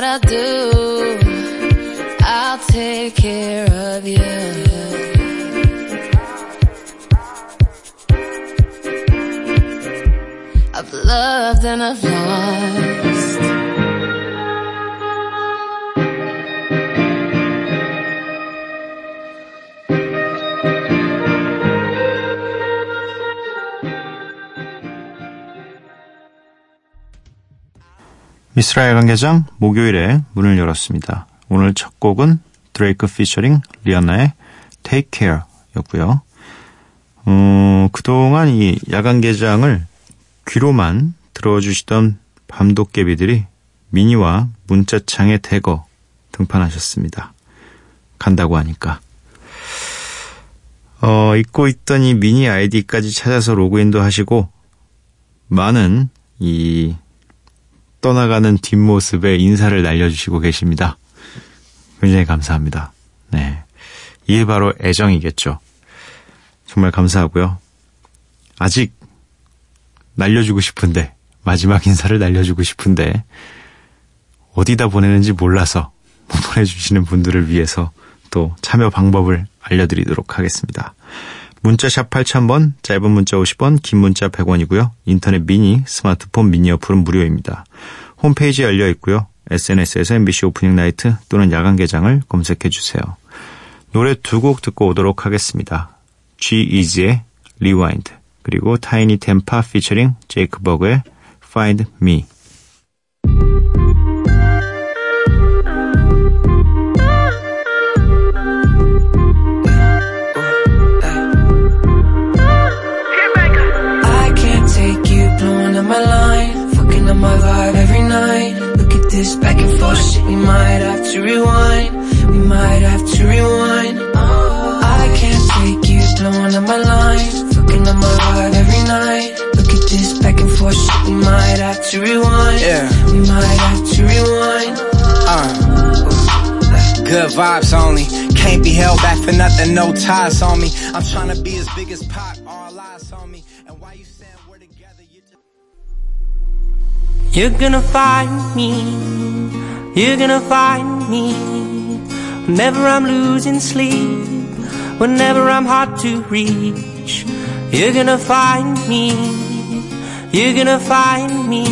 What I'll do. I'll take care of you. I've loved and I've lost. 미스라 야간개장 목요일에 문을 열었습니다. 오늘 첫 곡은 드레이크 피처링 리아나의 Take Care 였고요. 어, 그동안 이 야간 개장을 귀로만 들어주시던 밤도깨비들이 미니와 문자창에 대거 등판하셨습니다. 간다고 하니까. 어, 잊고 있던 이 미니 아이디까지 찾아서 로그인도 하시고, 많은 이 떠나가는 뒷모습에 인사를 날려주시고 계십니다. 굉장히 감사합니다. 네. 이게 바로 애정이겠죠. 정말 감사하고요. 아직 날려주고 싶은데, 마지막 인사를 날려주고 싶은데, 어디다 보내는지 몰라서 못 보내주시는 분들을 위해서 또 참여 방법을 알려드리도록 하겠습니다. 문자샵 8000번, 짧은 문자 50원, 긴 문자 100원이고요. 인터넷 미니, 스마트폰 미니 어플은 무료입니다. 홈페이지 열려 있고요. SNS에서 MBC 오프닝 나이트 또는 야간 개장을 검색해 주세요. 노래 두 곡 듣고 오도록 하겠습니다. G-Eazy의 Rewind 그리고 타이니 템파 피처링 제이크 버그의 Find Me this back and forth shit, we might have to rewind. We might have to rewind. I can't take you blowing up my line, fucking up my vibe every night. Look at this back and forth shit, we might have to rewind. Yeah. We might have to rewind. Uh, good vibes only. Can't be held back for nothing, no ties on me. I'm trying to be as big as Pac, You're gonna find me. You're gonna find me. Whenever I'm losing sleep. Whenever I'm hard to reach. You're gonna find me. You're gonna find me.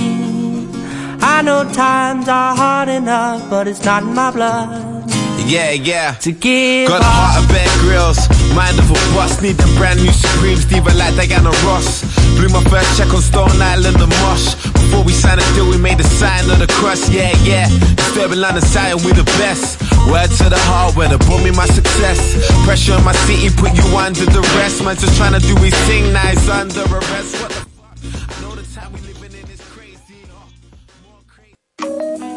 I know times are hard enough, but it's not in my blood Yeah, yeah. to give Got a heart of Bear Grylls, mind of a bust. Need them brand new Supremes, diva like Diana Ross. Blew my first check on Stone Island, the Mosh. Before we signed a deal, we made a sign of the cross. Yeah, yeah. Disturbing line of sight, we the best. Word to the heart, where they brought me my success. Pressure on my city, put you under the rest. Man, just trying to do his thing, now he's under arrest. What the fuck? I know the time we living in is crazy. uh, more crazy.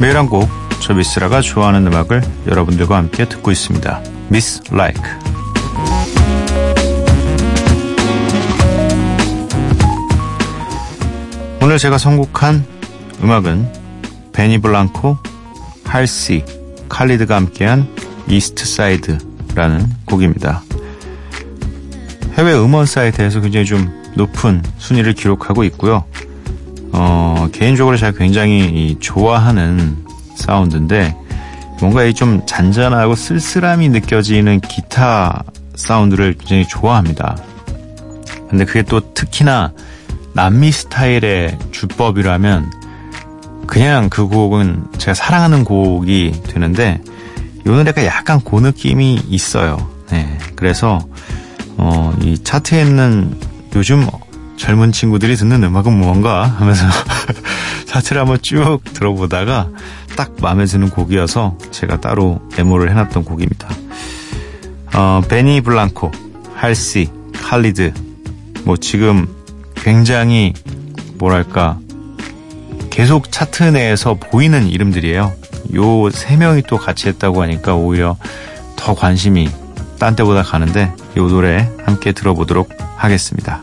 매일 한 곡, 저 미쓰라가 좋아하는 음악을 여러분들과 함께 듣고 있습니다. Miss Like. 오늘 제가 선곡한 음악은 베니 블랑코, 할시, 칼리드가 함께한 Eastside라는 곡입니다. 해외 음원 사이트에서 굉장히 좀 높은 순위를 기록하고 있고요. 어, 개인적으로 제가 굉장히 이 좋아하는 사운드인데 뭔가 이 좀 잔잔하고 쓸쓸함이 느껴지는 기타 사운드를 굉장히 좋아합니다. 근데 그게 또 특히나 남미 스타일의 주법이라면 그냥 그 곡은 제가 사랑하는 곡이 되는데 이 노래가 약간 그 느낌이 있어요. 네, 그래서 어, 이 차트에 있는 요즘 젊은 친구들이 듣는 음악은 무언가 하면서 차트를 한번 쭉 들어보다가 딱 마음에 드는 곡이어서 제가 따로 메모를 해놨던 곡입니다. 어, 베니 블랑코, 할시, 칼리드, 뭐 지금 굉장히 뭐랄까 계속 차트 내에서 보이는 이름들이에요. 요 세 명이 또 같이 했다고 하니까 오히려 더 관심이 딴 때보다 가는데 요 노래 함께 들어보도록 하겠습니다.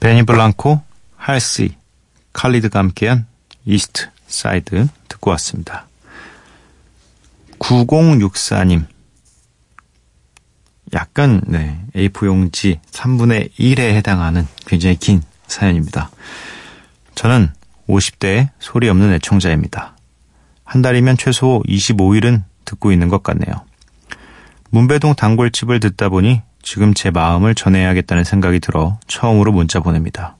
베니 블랑코, 할시, 칼리드가 함께한 이스트 사이드 듣고 왔습니다. 9064님. 약간, 네, A4 용지 3분의 1에 해당하는 굉장히 긴 사연입니다. 저는 50대의 소리 없는 애청자입니다. 한 달이면 최소 25일은 듣고 있는 것 같네요. 문배동 단골집을 듣다 보니 지금 제 마음을 전해야겠다는 생각이 들어 처음으로 문자 보냅니다.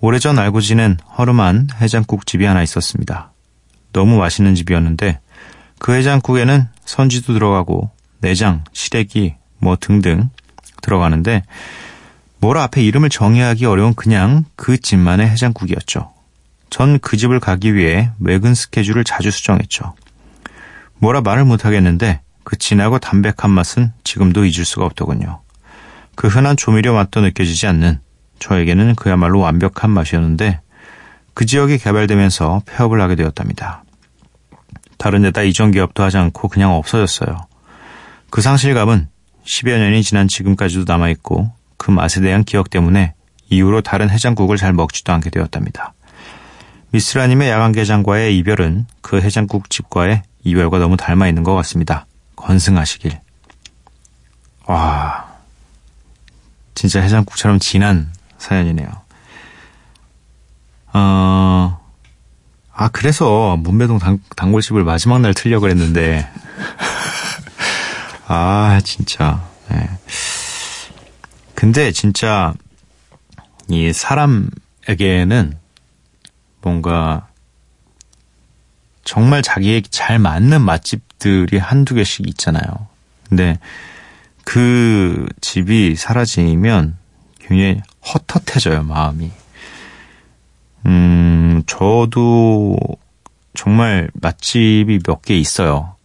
오래전 알고 지낸 허름한 해장국집이 하나 있었습니다. 너무 맛있는 집이었는데 그 해장국에는 선지도 들어가고 내장, 시래기 뭐 등등 들어가는데 뭐라 앞에 이름을 정의하기 어려운 그냥 그 집만의 해장국이었죠. 전 그 집을 가기 위해 외근 스케줄을 자주 수정했죠. 뭐라 말을 못하겠는데 그 진하고 담백한 맛은 지금도 잊을 수가 없더군요. 그 흔한 조미료 맛도 느껴지지 않는 저에게는 그야말로 완벽한 맛이었는데 그 지역이 개발되면서 폐업을 하게 되었답니다. 다른 데다 이전 기업도 하지 않고 그냥 없어졌어요. 그 상실감은 10여 년이 지난 지금까지도 남아있고 그 맛에 대한 기억 때문에 이후로 다른 해장국을 잘 먹지도 않게 되었답니다. 미스라님의 야간개장과의 이별은 그 해장국 집과의 이별과 너무 닮아 있는 것 같습니다. 건승하시길. 와, 진짜 해장국처럼 진한 사연이네요. 어, 아, 그래서 문배동 단, 단골집을 마지막 날 틀려고 그랬는데. 아, 진짜. 네. 근데 진짜 이 사람에게는 뭔가 정말 자기에게 잘 맞는 맛집 들이 한두 개씩 있잖아요. 근데 그 집이 사라지면 굉장히 헛헛해져요, 마음이. 음, 저도 정말 맛집이 몇 개 있어요.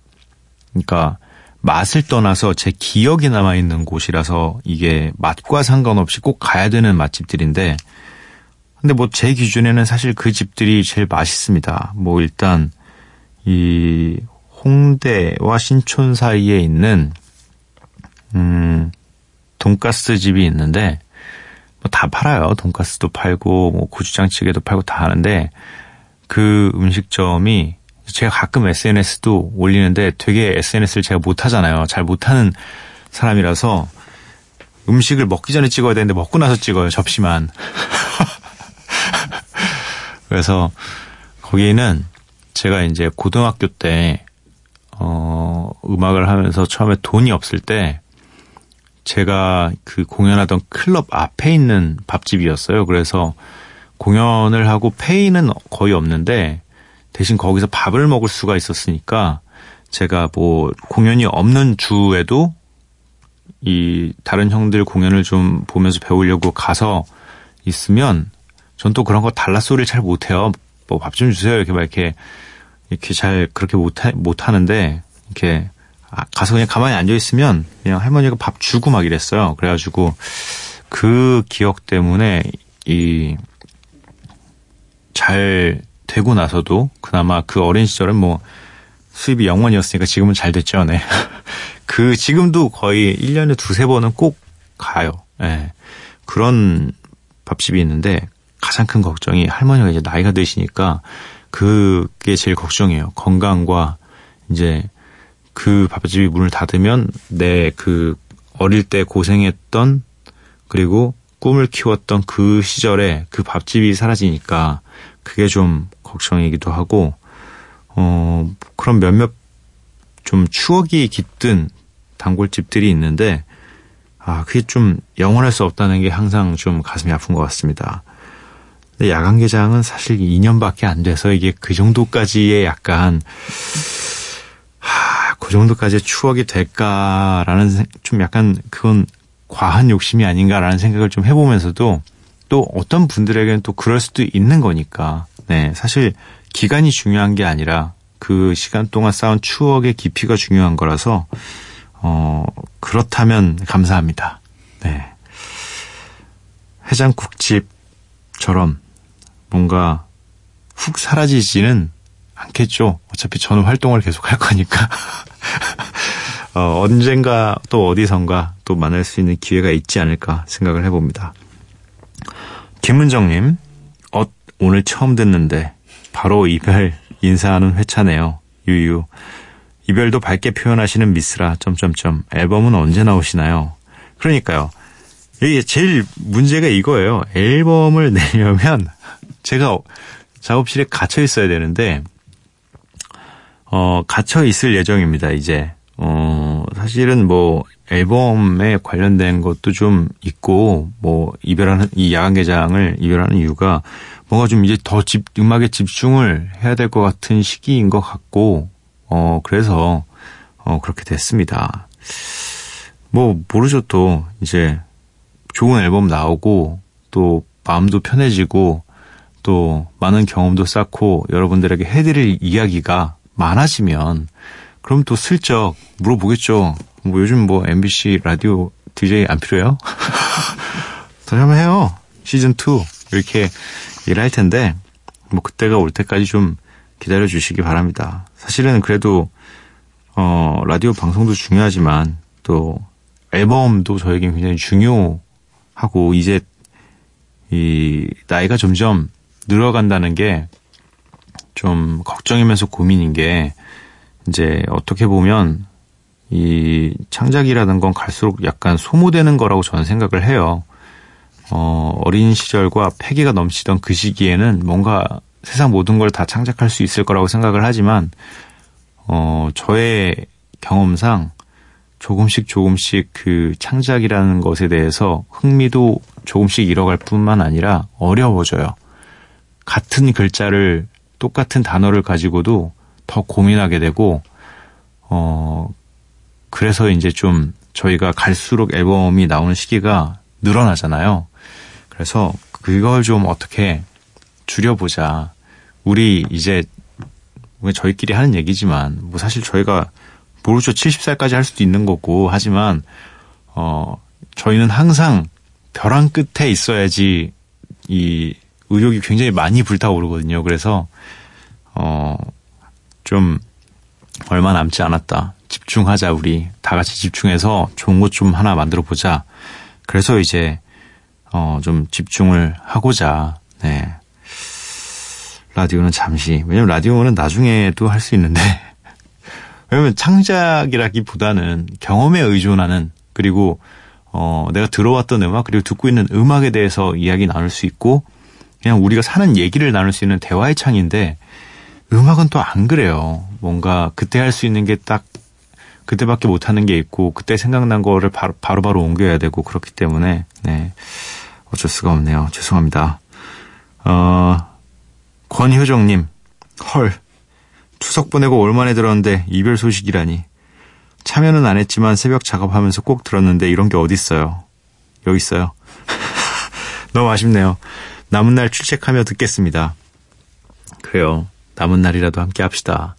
그러니까 맛을 떠나서 제 기억이 남아있는 곳이라서 이게 맛과 상관없이 꼭 가야 되는 맛집들인데 근데 뭐 제 기준에는 사실 그 집들이 제일 맛있습니다. 뭐 일단 이 홍대와 신촌 사이에 있는 음 돈가스 집이 있는데 뭐 다 팔아요. 돈가스도 팔고 뭐 고추장찌개도 팔고 다 하는데 그 음식점이 제가 가끔 SNS도 올리는데 되게 SNS를 제가 못 하잖아요. 잘 못하는 사람이라서 음식을 먹기 전에 찍어야 되는데 먹고 나서 찍어요. 접시만. 그래서 거기는 제가 이제 고등학교 때, 어, 음악을 하면서 처음에 돈이 없을 때 제가 그 공연하던 클럽 앞에 있는 밥집이었어요. 그래서 공연을 하고 페이는 거의 없는데 대신 거기서 밥을 먹을 수가 있었으니까 제가 뭐 공연이 없는 주에도 이 다른 형들 공연을 좀 보면서 배우려고 가서 있으면 전 또 그런 거 달라 소리를 잘 못해요. 뭐 밥 좀 주세요. 이렇게 막 이렇게 이렇게 잘 그렇게 못, 하, 못 하는데 이렇게 아, 가서 그냥 가만히 앉아 있으면 그냥 할머니가 밥 주고 막 이랬어요. 그래가지고 그 기억 때문에 이 잘 되고 나서도 그나마 그 어린 시절은 뭐 수입이 0원이었으니까 지금은 잘 됐죠. 네. 그 지금도 거의 1년에 두세 번은 꼭 가요. 예. 그런 밥집이 있는데 가장 큰 걱정이 할머니가 이제 나이가 드시니까 그게 제일 걱정이에요. 건강과 이제 그 밥집이 문을 닫으면 내 그 어릴 때 고생했던 그리고 꿈을 키웠던 그 시절에 그 밥집이 사라지니까 그게 좀 걱정이기도 하고 어 그런 몇몇 좀 추억이 깃든 단골집들이 있는데 아 그게 좀 영원할 수 없다는 게 항상 좀 가슴이 아픈 것 같습니다. 근데 야간 개장은 사실 2년밖에 안 돼서 이게 그 정도까지의 약간 하, 그 정도까지의 추억이 될까라는 생- 좀 약간 그건 과한 욕심이 아닌가라는 생각을 좀 해보면서도 또 어떤 분들에게는 또 그럴 수도 있는 거니까 네 사실 기간이 중요한 게 아니라 그 시간 동안 쌓은 추억의 깊이가 중요한 거라서 어 그렇다면 감사합니다. 네 해장국집처럼 뭔가 훅 사라지지는 않겠죠. 어차피 저는 활동을 계속 할 거니까. 어, 언젠가 또 어디선가 또 만날 수 있는 기회가 있지 않을까 생각을 해봅니다. 김은정님, 어, 오늘 처음 듣는데 바로 이별 인사하는 회차네요. 유유. 이별도 밝게 표현하시는 미스라 점점점 앨범은 언제 나오시나요? 그러니까요. 이게 제일 문제가 이거예요. 앨범을 내려면 제가 작업실에 갇혀 있어야 되는데 어 갇혀 있을 예정입니다. 이제 어 사실은 뭐 앨범에 관련된 것도 좀 있고 뭐 이별하는 이 야간 개장을 이별하는 이유가 뭔가 좀 이제 더 집, 음악에 집중을 해야 될 것 같은 시기인 것 같고 어 그래서 어 그렇게 됐습니다. 뭐 모르죠 또 이제 좋은 앨범 나오고 또 마음도 편해지고 또 많은 경험도 쌓고 여러분들에게 해드릴 이야기가 많아지면 그럼 또 슬쩍 물어보겠죠. 뭐 요즘 뭐 MBC 라디오 DJ 안 필요해요? 다시 한번 해요. 시즌 2 이렇게 일할 텐데 뭐 그때가 올 때까지 좀 기다려 주시기 바랍니다. 사실은 그래도 어 라디오 방송도 중요하지만 또 앨범도 저에게 굉장히 중요하고 이제 이 나이가 점점 늘어간다는 게 좀 걱정이면서 고민인 게 이제 어떻게 보면 이 창작이라는 건 갈수록 약간 소모되는 거라고 저는 생각을 해요. 어, 어린 시절과 패기가 넘치던 그 시기에는 뭔가 세상 모든 걸 다 창작할 수 있을 거라고 생각을 하지만 어, 저의 경험상 조금씩 조금씩 그 창작이라는 것에 대해서 흥미도 조금씩 잃어갈 뿐만 아니라 어려워져요. 같은 글자를 똑같은 단어를 가지고도 더 고민하게 되고 어 그래서 이제 좀 저희가 갈수록 앨범이 나오는 시기가 늘어나잖아요. 그래서 그걸 좀 어떻게 줄여보자. 우리 이제 뭐 저희끼리 하는 얘기지만 뭐 사실 저희가 모르죠 70살까지 할 수도 있는 거고 하지만 어 저희는 항상 벼랑 끝에 있어야지 이 의욕이 굉장히 많이 불타오르거든요. 그래서 어 좀 얼마 남지 않았다. 집중하자 우리 다 같이 집중해서 좋은 것 좀 하나 만들어 보자. 그래서 이제 어 좀 집중을 하고자 네. 라디오는 잠시 왜냐면 라디오는 나중에도 할 수 있는데 왜냐면 창작이라기보다는 경험에 의존하는 그리고 어 내가 들어왔던 음악 그리고 듣고 있는 음악에 대해서 이야기 나눌 수 있고 그냥 우리가 사는 얘기를 나눌 수 있는 대화의 창인데 음악은 또 안 그래요. 뭔가 그때 할 수 있는 게 딱 그때밖에 못 하는 게 있고 그때 생각난 거를 바로 바로, 바로 옮겨야 되고 그렇기 때문에 네. 어쩔 수가 없네요. 죄송합니다. 어 권효정님 헐 추석 보내고 올 만에 들었는데 이별 소식이라니 참여는 안 했지만 새벽 작업하면서 꼭 들었는데 이런 게 어딨어요. 여기 있어요. 너무 아쉽네요. 남은 날 출첵하며 듣겠습니다. 그래요. 남은 날이라도 함께 합시다.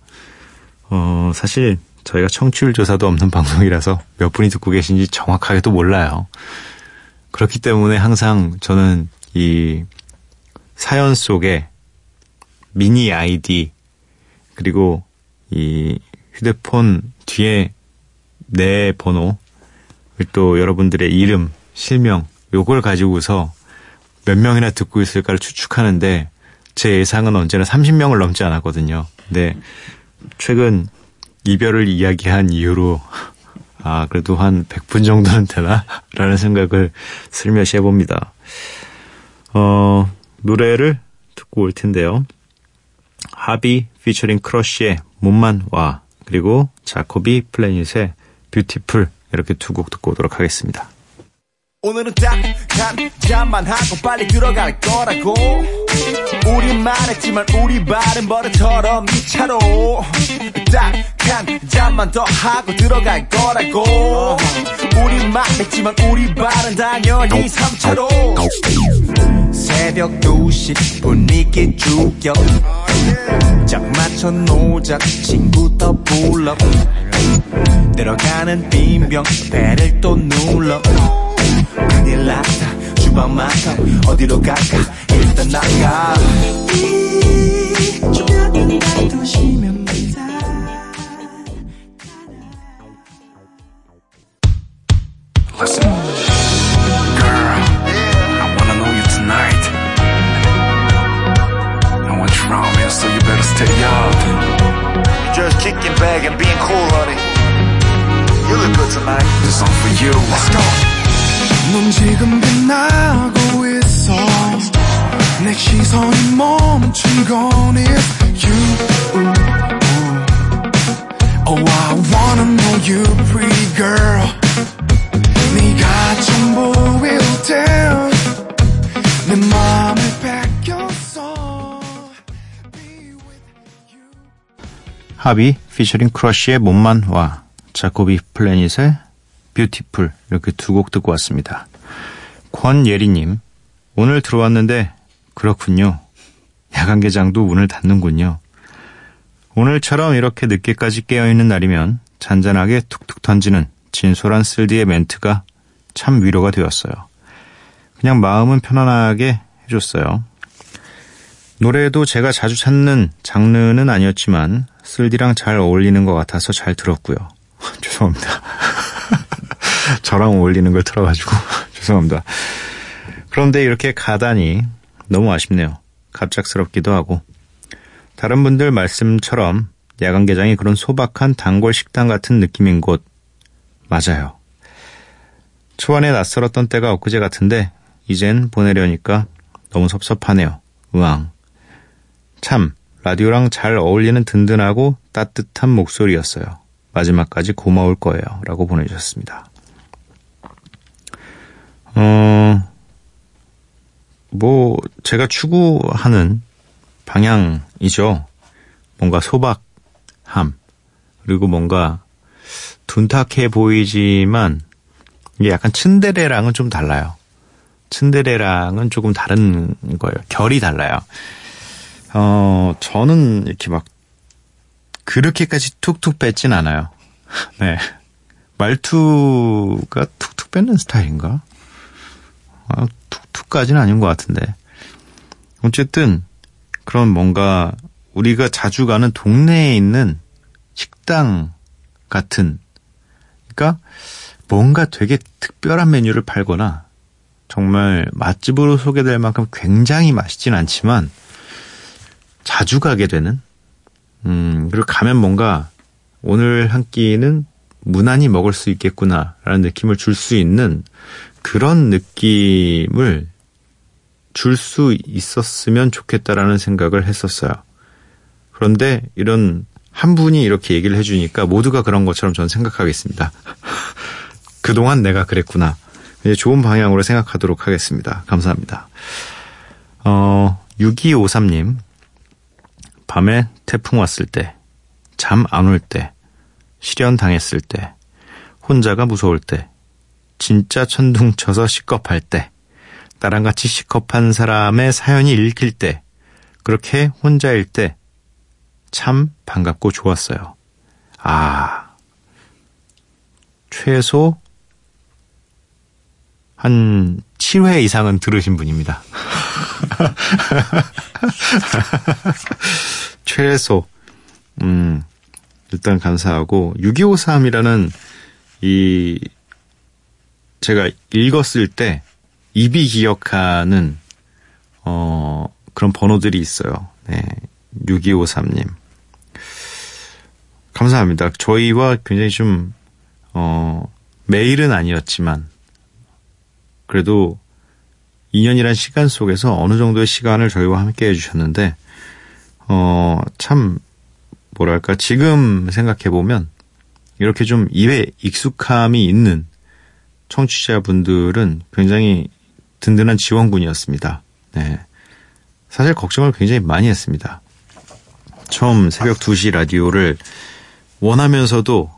어, 사실 저희가 청취율 조사도 없는 방송이라서 몇 분이 듣고 계신지 정확하게도 몰라요. 그렇기 때문에 항상 저는 이 사연 속에 미니 아이디 그리고 이 휴대폰 뒤에 내 번호, 또 여러분들의 이름, 실명, 요걸 가지고서 몇 명이나 듣고 있을까를 추측하는데 제 예상은 언제나 30명을 넘지 않았거든요. 근데 최근 이별을 이야기한 이후로 아, 그래도 한 100분 정도는 되나? 라는 생각을 슬며시 해봅니다. 어, 노래를 듣고 올 텐데요. 하비 피처링 크러쉬의 몸만 와 그리고 자코비 플래닛의 Beautiful 이렇게 두 곡 듣고 오도록 하겠습니다. 오늘은 딱 한 잔만 하고 빨리 들어갈 거라고. 우리 말했지만 우리 발은 버릇처럼 2차로. 딱 한 잔만 더 하고 들어갈 거라고. 우리 말했지만 우리 발은 당연히 3차로. 새벽 2시 분위기 죽여. 짝 맞춰 노자 친구도 불러. 들어가는 빈병 배를 또 눌러 큰일 났다 주방 맡아 어디로 갈까 일단 나가 주변이 도시면 Listen, girl, I wanna know you tonight. I want you around me, so you better stay up. Just kicking back and being cool honey You look good tonight This song for you. Let's go. 넌 지금 빛나고 있어. 내 시선이 멈춘 건 is you. Oh I wanna know you pretty girl. 네가 좀 보일 때 내 맘을 뺏겼어 하비 피처링 크러쉬의 몸만 와. 자코비 플래닛의 Beautiful 이렇게 두 곡 듣고 왔습니다. 권예리님 오늘 들어왔는데 그렇군요. 야간 개장도 문을 닫는군요. 오늘처럼 이렇게 늦게까지 깨어있는 날이면 잔잔하게 툭툭 던지는 진솔한 쓸디의 멘트가 참 위로가 되었어요. 그냥 마음은 편안하게 해줬어요. 노래도 제가 자주 찾는 장르는 아니었지만 쓸디랑 잘 어울리는 것 같아서 잘 들었고요. 죄송합니다. 저랑 어울리는 걸 틀어가지고 죄송합니다. 그런데 이렇게 가다니 너무 아쉽네요. 갑작스럽기도 하고 다른 분들 말씀처럼 야간 개장이 그런 소박한 단골 식당 같은 느낌인 곳 맞아요. 초안에 낯설었던 때가 엊그제 같은데 이젠 보내려니까 너무 섭섭하네요. 으앙. 참 라디오랑 잘 어울리는 든든하고 따뜻한 목소리였어요. 마지막까지 고마울 거예요. 라고 보내주셨습니다. 어, 뭐, 제가 추구하는 방향이죠. 뭔가 소박함, 그리고 뭔가 둔탁해 보이지만, 이게 약간 츤데레랑은 좀 달라요. 츤데레랑은 조금 다른 거예요. 결이 달라요. 어, 저는 이렇게 막, 그렇게까지 툭툭 뺏진 않아요. 네. 말투가 툭툭 뺏는 스타일인가? 아, 툭툭까지는 아닌 것 같은데. 어쨌든, 그런 뭔가, 우리가 자주 가는 동네에 있는 식당 같은, 그러니까, 뭔가 되게 특별한 메뉴를 팔거나, 정말 맛집으로 소개될 만큼 굉장히 맛있진 않지만, 자주 가게 되는, 음, 그리고 가면 뭔가, 오늘 한 끼는 무난히 먹을 수 있겠구나라는 느낌을 줄 수 있는 그런 느낌을 줄 수 있었으면 좋겠다라는 생각을 했었어요. 그런데 이런 한 분이 이렇게 얘기를 해주니까 모두가 그런 것처럼 저는 생각하겠습니다. 그동안 내가 그랬구나. 이제 좋은 방향으로 생각하도록 하겠습니다. 감사합니다. 어, 6253님. 밤에 태풍 왔을 때, 잠 안 올 때, 실현 당했을 때, 혼자가 무서울 때, 진짜 천둥 쳐서 시겁할 때, 나랑 같이 시겁한 사람의 사연이 읽힐 때, 그렇게 혼자일 때, 참 반갑고 좋았어요. 아, 최소 한 7회 이상은 들으신 분입니다. 최소, 음, 일단 감사하고, 6253이라는 이 제가 읽었을 때 입이 기억하는 어 그런 번호들이 있어요. 네. 6253님. 감사합니다. 저희와 굉장히 좀, 어, 매일은 아니었지만, 그래도 2년이란 시간 속에서 어느 정도의 시간을 저희와 함께 해주셨는데, 어, 참, 뭐랄까, 지금 생각해보면, 이렇게 좀 입에 익숙함이 있는 청취자분들은 굉장히 든든한 지원군이었습니다. 네. 사실 걱정을 굉장히 많이 했습니다. 처음 새벽 2시 라디오를 원하면서도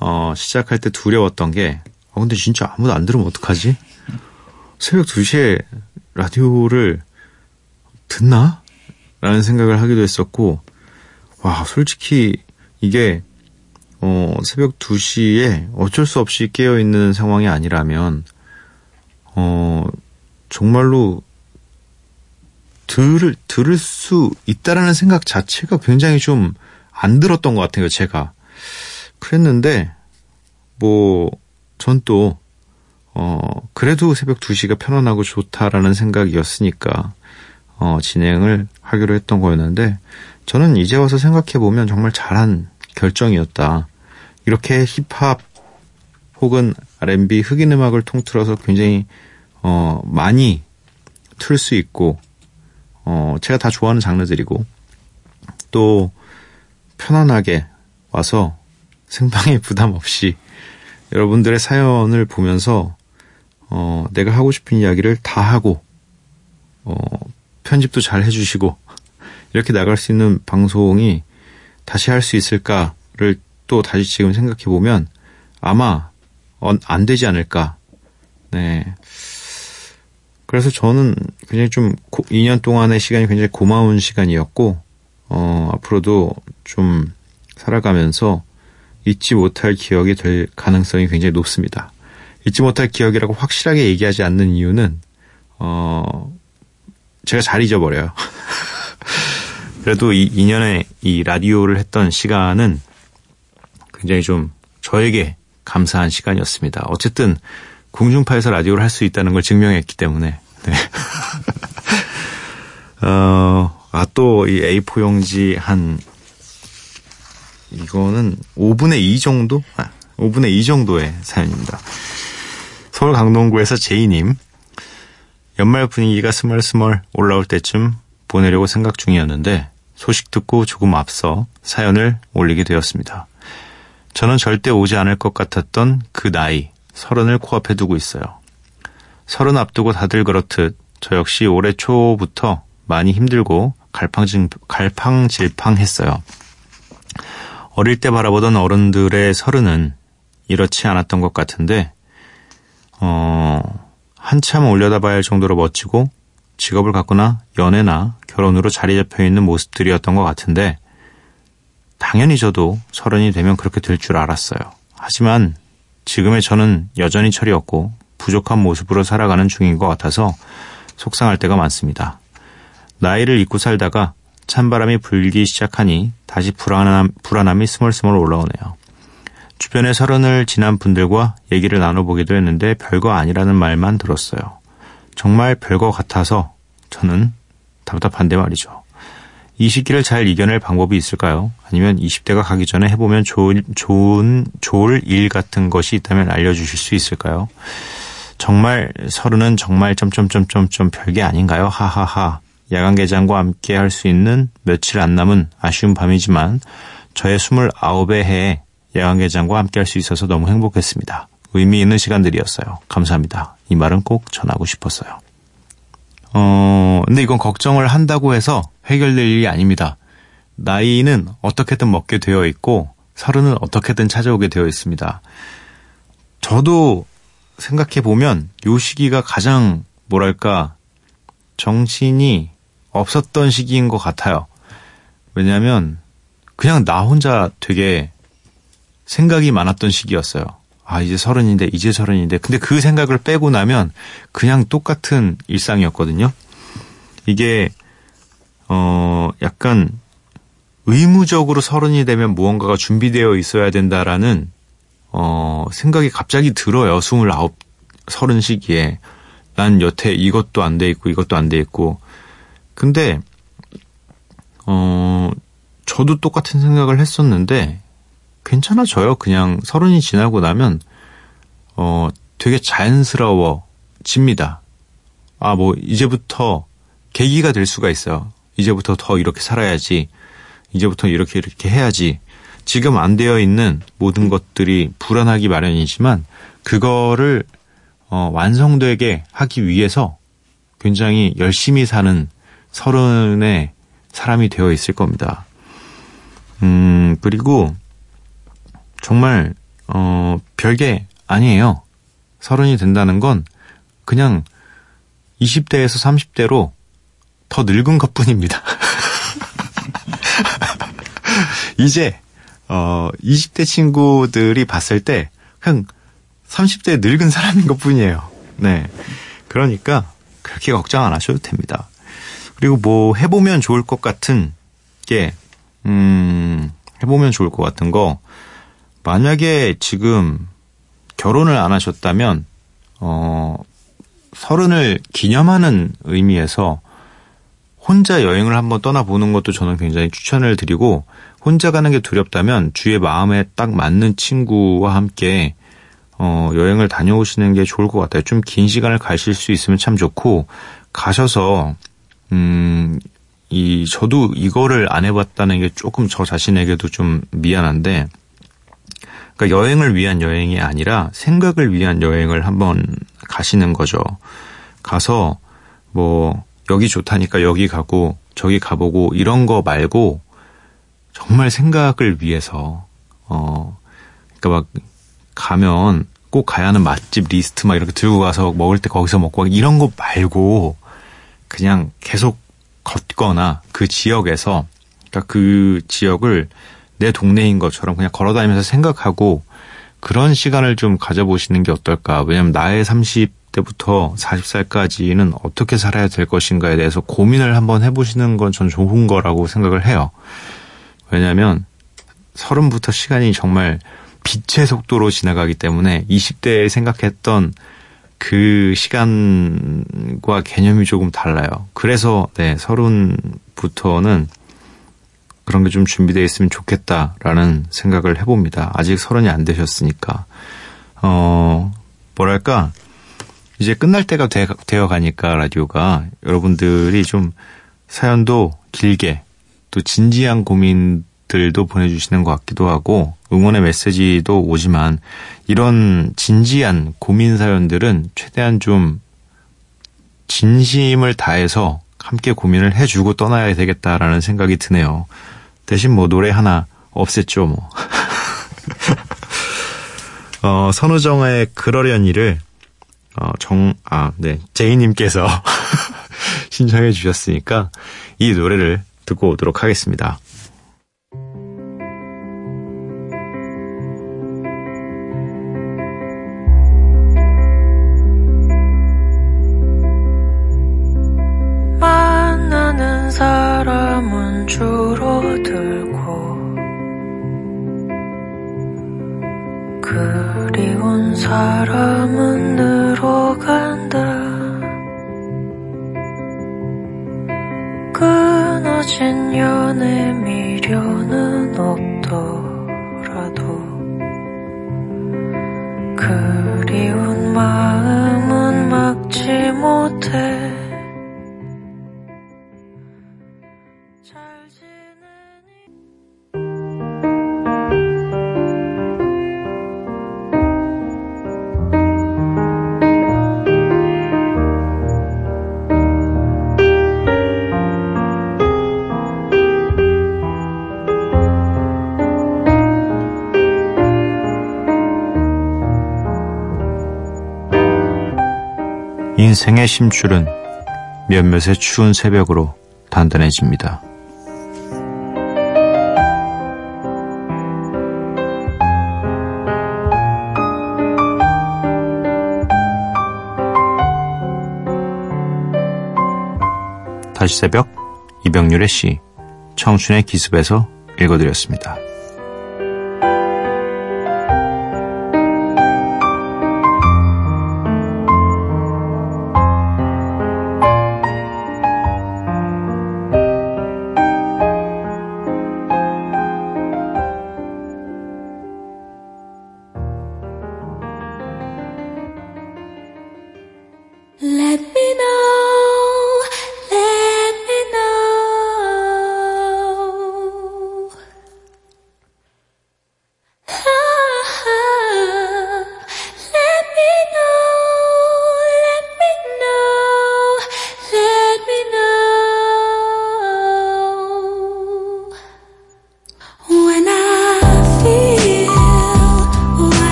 어, 시작할 때 두려웠던 게 어, 근데 진짜 아무도 안 들으면 어떡하지? 새벽 2시에 라디오를 듣나? 라는 생각을 하기도 했었고 와 솔직히 이게 어, 새벽 2시에 어쩔 수 없이 깨어있는 상황이 아니라면 어, 정말로 들을, 들을 수 있다라는 생각 자체가 굉장히 좀 안 들었던 것 같아요, 제가. 그랬는데, 뭐, 전 또, 어, 그래도 새벽 2시가 편안하고 좋다라는 생각이었으니까, 어, 진행을 하기로 했던 거였는데, 저는 이제 와서 생각해보면 정말 잘한 결정이었다. 이렇게 힙합 혹은 R&B 흑인 음악을 통틀어서 굉장히, 어, 많이 틀 수 있고, 어, 제가 다 좋아하는 장르들이고, 또, 편안하게 와서 생방에 부담 없이 여러분들의 사연을 보면서, 어, 내가 하고 싶은 이야기를 다 하고, 어, 편집도 잘 해주시고, 이렇게 나갈 수 있는 방송이 다시 할 수 있을까를 또 다시 지금 생각해 보면 아마 어, 안 되지 않을까. 네. 그래서 저는 굉장히 좀 2년 동안의 시간이 굉장히 고마운 시간이었고 어, 앞으로도 좀 살아가면서 잊지 못할 기억이 될 가능성이 굉장히 높습니다. 잊지 못할 기억이라고 확실하게 얘기하지 않는 이유는 어, 제가 잘 잊어버려요. 그래도 이 2년의 이 라디오를 했던 시간은 굉장히 좀 저에게 감사한 시간이었습니다. 어쨌든 공중파에서 라디오를 할 수 있다는 걸 증명했기 때문에. 네. 어, 아, 또 이 A4 용지 한, 이거는 5분의 2 정도? 아, 5분의 2 정도의 사연입니다. 서울 강동구에서 제이님. 연말 분위기가 스멀스멀 올라올 때쯤 보내려고 생각 중이었는데, 소식 듣고 조금 앞서 사연을 올리게 되었습니다. 저는 절대 오지 않을 것 같았던 그 나이, 서른을 코앞에 두고 있어요. 서른 앞두고 다들 그렇듯 저 역시 올해 초부터 많이 힘들고 갈팡질, 갈팡질팡했어요. 어릴 때 바라보던 어른들의 서른은 이렇지 않았던 것 같은데, 어, 한참 올려다봐야 할 정도로 멋지고 직업을 갖거나 연애나 결혼으로 자리 잡혀 있는 모습들이었던 것 같은데, 당연히 저도 서른이 되면 그렇게 될 줄 알았어요. 하지만 지금의 저는 여전히 철이었고 부족한 모습으로 살아가는 중인 것 같아서 속상할 때가 많습니다. 나이를 잊고 살다가 찬바람이 불기 시작하니 다시 불안함, 불안함이 스멀스멀 올라오네요. 주변에 서른을 지난 분들과 얘기를 나눠보기도 했는데 별거 아니라는 말만 들었어요. 정말 별거 같아서 저는 답답한데 말이죠. 이 시기를 잘 이겨낼 방법이 있을까요? 아니면 20대가 가기 전에 해보면 좋은, 좋은, 좋을 일 같은 것이 있다면 알려주실 수 있을까요? 정말 서른은 정말 점점점점점 별게 아닌가요? 하하하. 야간 개장과 함께 할 수 있는 며칠 안 남은 아쉬운 밤이지만 저의 29의 해에 야간 개장과 함께 할 수 있어서 너무 행복했습니다. 의미 있는 시간들이었어요. 감사합니다. 이 말은 꼭 전하고 싶었어요. 어, 근데 이건 걱정을 한다고 해서 해결될 일이 아닙니다. 나이는 어떻게든 먹게 되어 있고, 서른은 어떻게든 찾아오게 되어 있습니다. 저도 생각해 보면 요 시기가 가장 뭐랄까 정신이 없었던 시기인 것 같아요. 왜냐하면 그냥 나 혼자 되게 생각이 많았던 시기였어요. 아 이제 서른인데 이제 서른인데 근데 그 생각을 빼고 나면 그냥 똑같은 일상이었거든요. 이게 어 약간 의무적으로 서른이 되면 무언가가 준비되어 있어야 된다라는 어, 생각이 갑자기 들어요. 29, 30 시기에. 난 여태 이것도 안 돼 있고 이것도 안 돼 있고. 근데, 어, 저도 똑같은 생각을 했었는데, 괜찮아져요. 그냥 서른이 지나고 나면, 어, 되게 자연스러워집니다. 아, 뭐, 이제부터 계기가 될 수가 있어요. 이제부터 더 이렇게 살아야지. 이제부터 이렇게 이렇게 해야지. 지금 안 되어 있는 모든 것들이 불안하기 마련이지만, 그거를, 어, 완성되게 하기 위해서 굉장히 열심히 사는 서른의 사람이 되어 있을 겁니다. 음, 그리고 정말, 어, 별게 아니에요. 서른이 된다는 건 그냥 20대에서 30대로 더 늙은 것 뿐입니다. 이제, 어, 20대 친구들이 봤을 때 그냥 30대 늙은 사람인 것 뿐이에요. 네. 그러니까 그렇게 걱정 안 하셔도 됩니다. 그리고 뭐 해보면 좋을 것 같은 게, 음, 해보면 좋을 것 같은 거, 만약에 지금 결혼을 안 하셨다면, 어, 서른을 기념하는 의미에서 혼자 여행을 한번 떠나보는 것도 저는 굉장히 추천을 드리고, 혼자 가는 게 두렵다면 주의 마음에 딱 맞는 친구와 함께 어, 여행을 다녀오시는 게 좋을 것 같아요. 좀 긴 시간을 가실 수 있으면 참 좋고, 가셔서, 음, 이, 저도 이거를 안 해봤다는 게 조금 저 자신에게도 좀 미안한데, 그러니까 여행을 위한 여행이 아니라 생각을 위한 여행을 한번 가시는 거죠. 가서, 뭐, 여기 좋다니까 여기 가고, 저기 가보고, 이런 거 말고, 정말 생각을 위해서, 어, 그러니까 막, 가면 꼭 가야 하는 맛집 리스트 막 이렇게 들고 가서 먹을 때 거기서 먹고 이런 거 말고 그냥 계속 걷거나 그 지역에서 그러니까 그 지역을 내 동네인 것처럼 그냥 걸어다니면서 생각하고 그런 시간을 좀 가져보시는 게 어떨까. 왜냐면 나의 30대부터 40살까지는 어떻게 살아야 될 것인가에 대해서 고민을 한번 해보시는 건 전 좋은 거라고 생각을 해요. 왜냐면 서른부터 시간이 정말 빛의 속도로 지나가기 때문에 20대에 생각했던 그 시간과 개념이 조금 달라요. 그래서 네, 서른부터는 그런 게 좀 준비되어 있으면 좋겠다라는 생각을 해봅니다. 아직 서른이 안 되셨으니까. 어, 뭐랄까, 이제 끝날 때가 되, 되어 가니까 라디오가 여러분들이 좀 사연도 길게 또 진지한 고민들도 보내주시는 것 같기도 하고 응원의 메시지도 오지만 이런 진지한 고민 사연들은 최대한 좀 진심을 다해서 함께 고민을 해주고 떠나야 되겠다라는 생각이 드네요. 대신 뭐 노래 하나 없앴죠, 뭐. 어, 선우정의 그러려니를, 어, 정, 아, 네, 제이님께서 신청해 주셨으니까 이 노래를 듣고 오도록 하겠습니다. 인생의 심줄은 몇몇의 추운 새벽으로 단단해집니다. 다시 새벽 이병률의 시 청춘의 기습에서 읽어드렸습니다.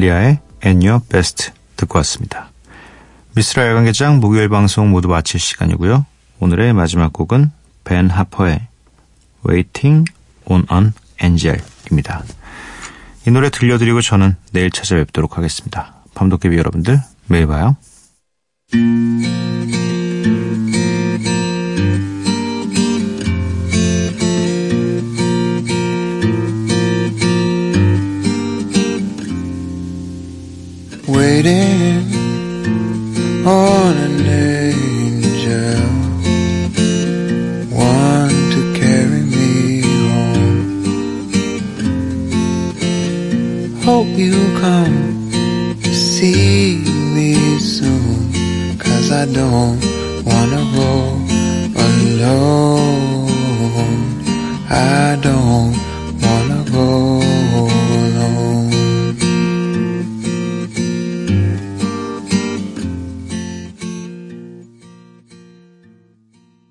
알리아의 And Your Best 듣고 왔습니다. 미스라 야간개장 목요일 방송 모두 마칠 시간이고요. 오늘의 마지막 곡은 벤 하퍼의 Waiting on an Angel입니다. 이 노래 들려드리고 저는 내일 찾아뵙도록 하겠습니다. 밤도깨비 여러분들 매일 봐요. waiting on an angel, one to carry me home. Hope you come see me soon, cause I don't wanna roll alone. I don't wanna roll.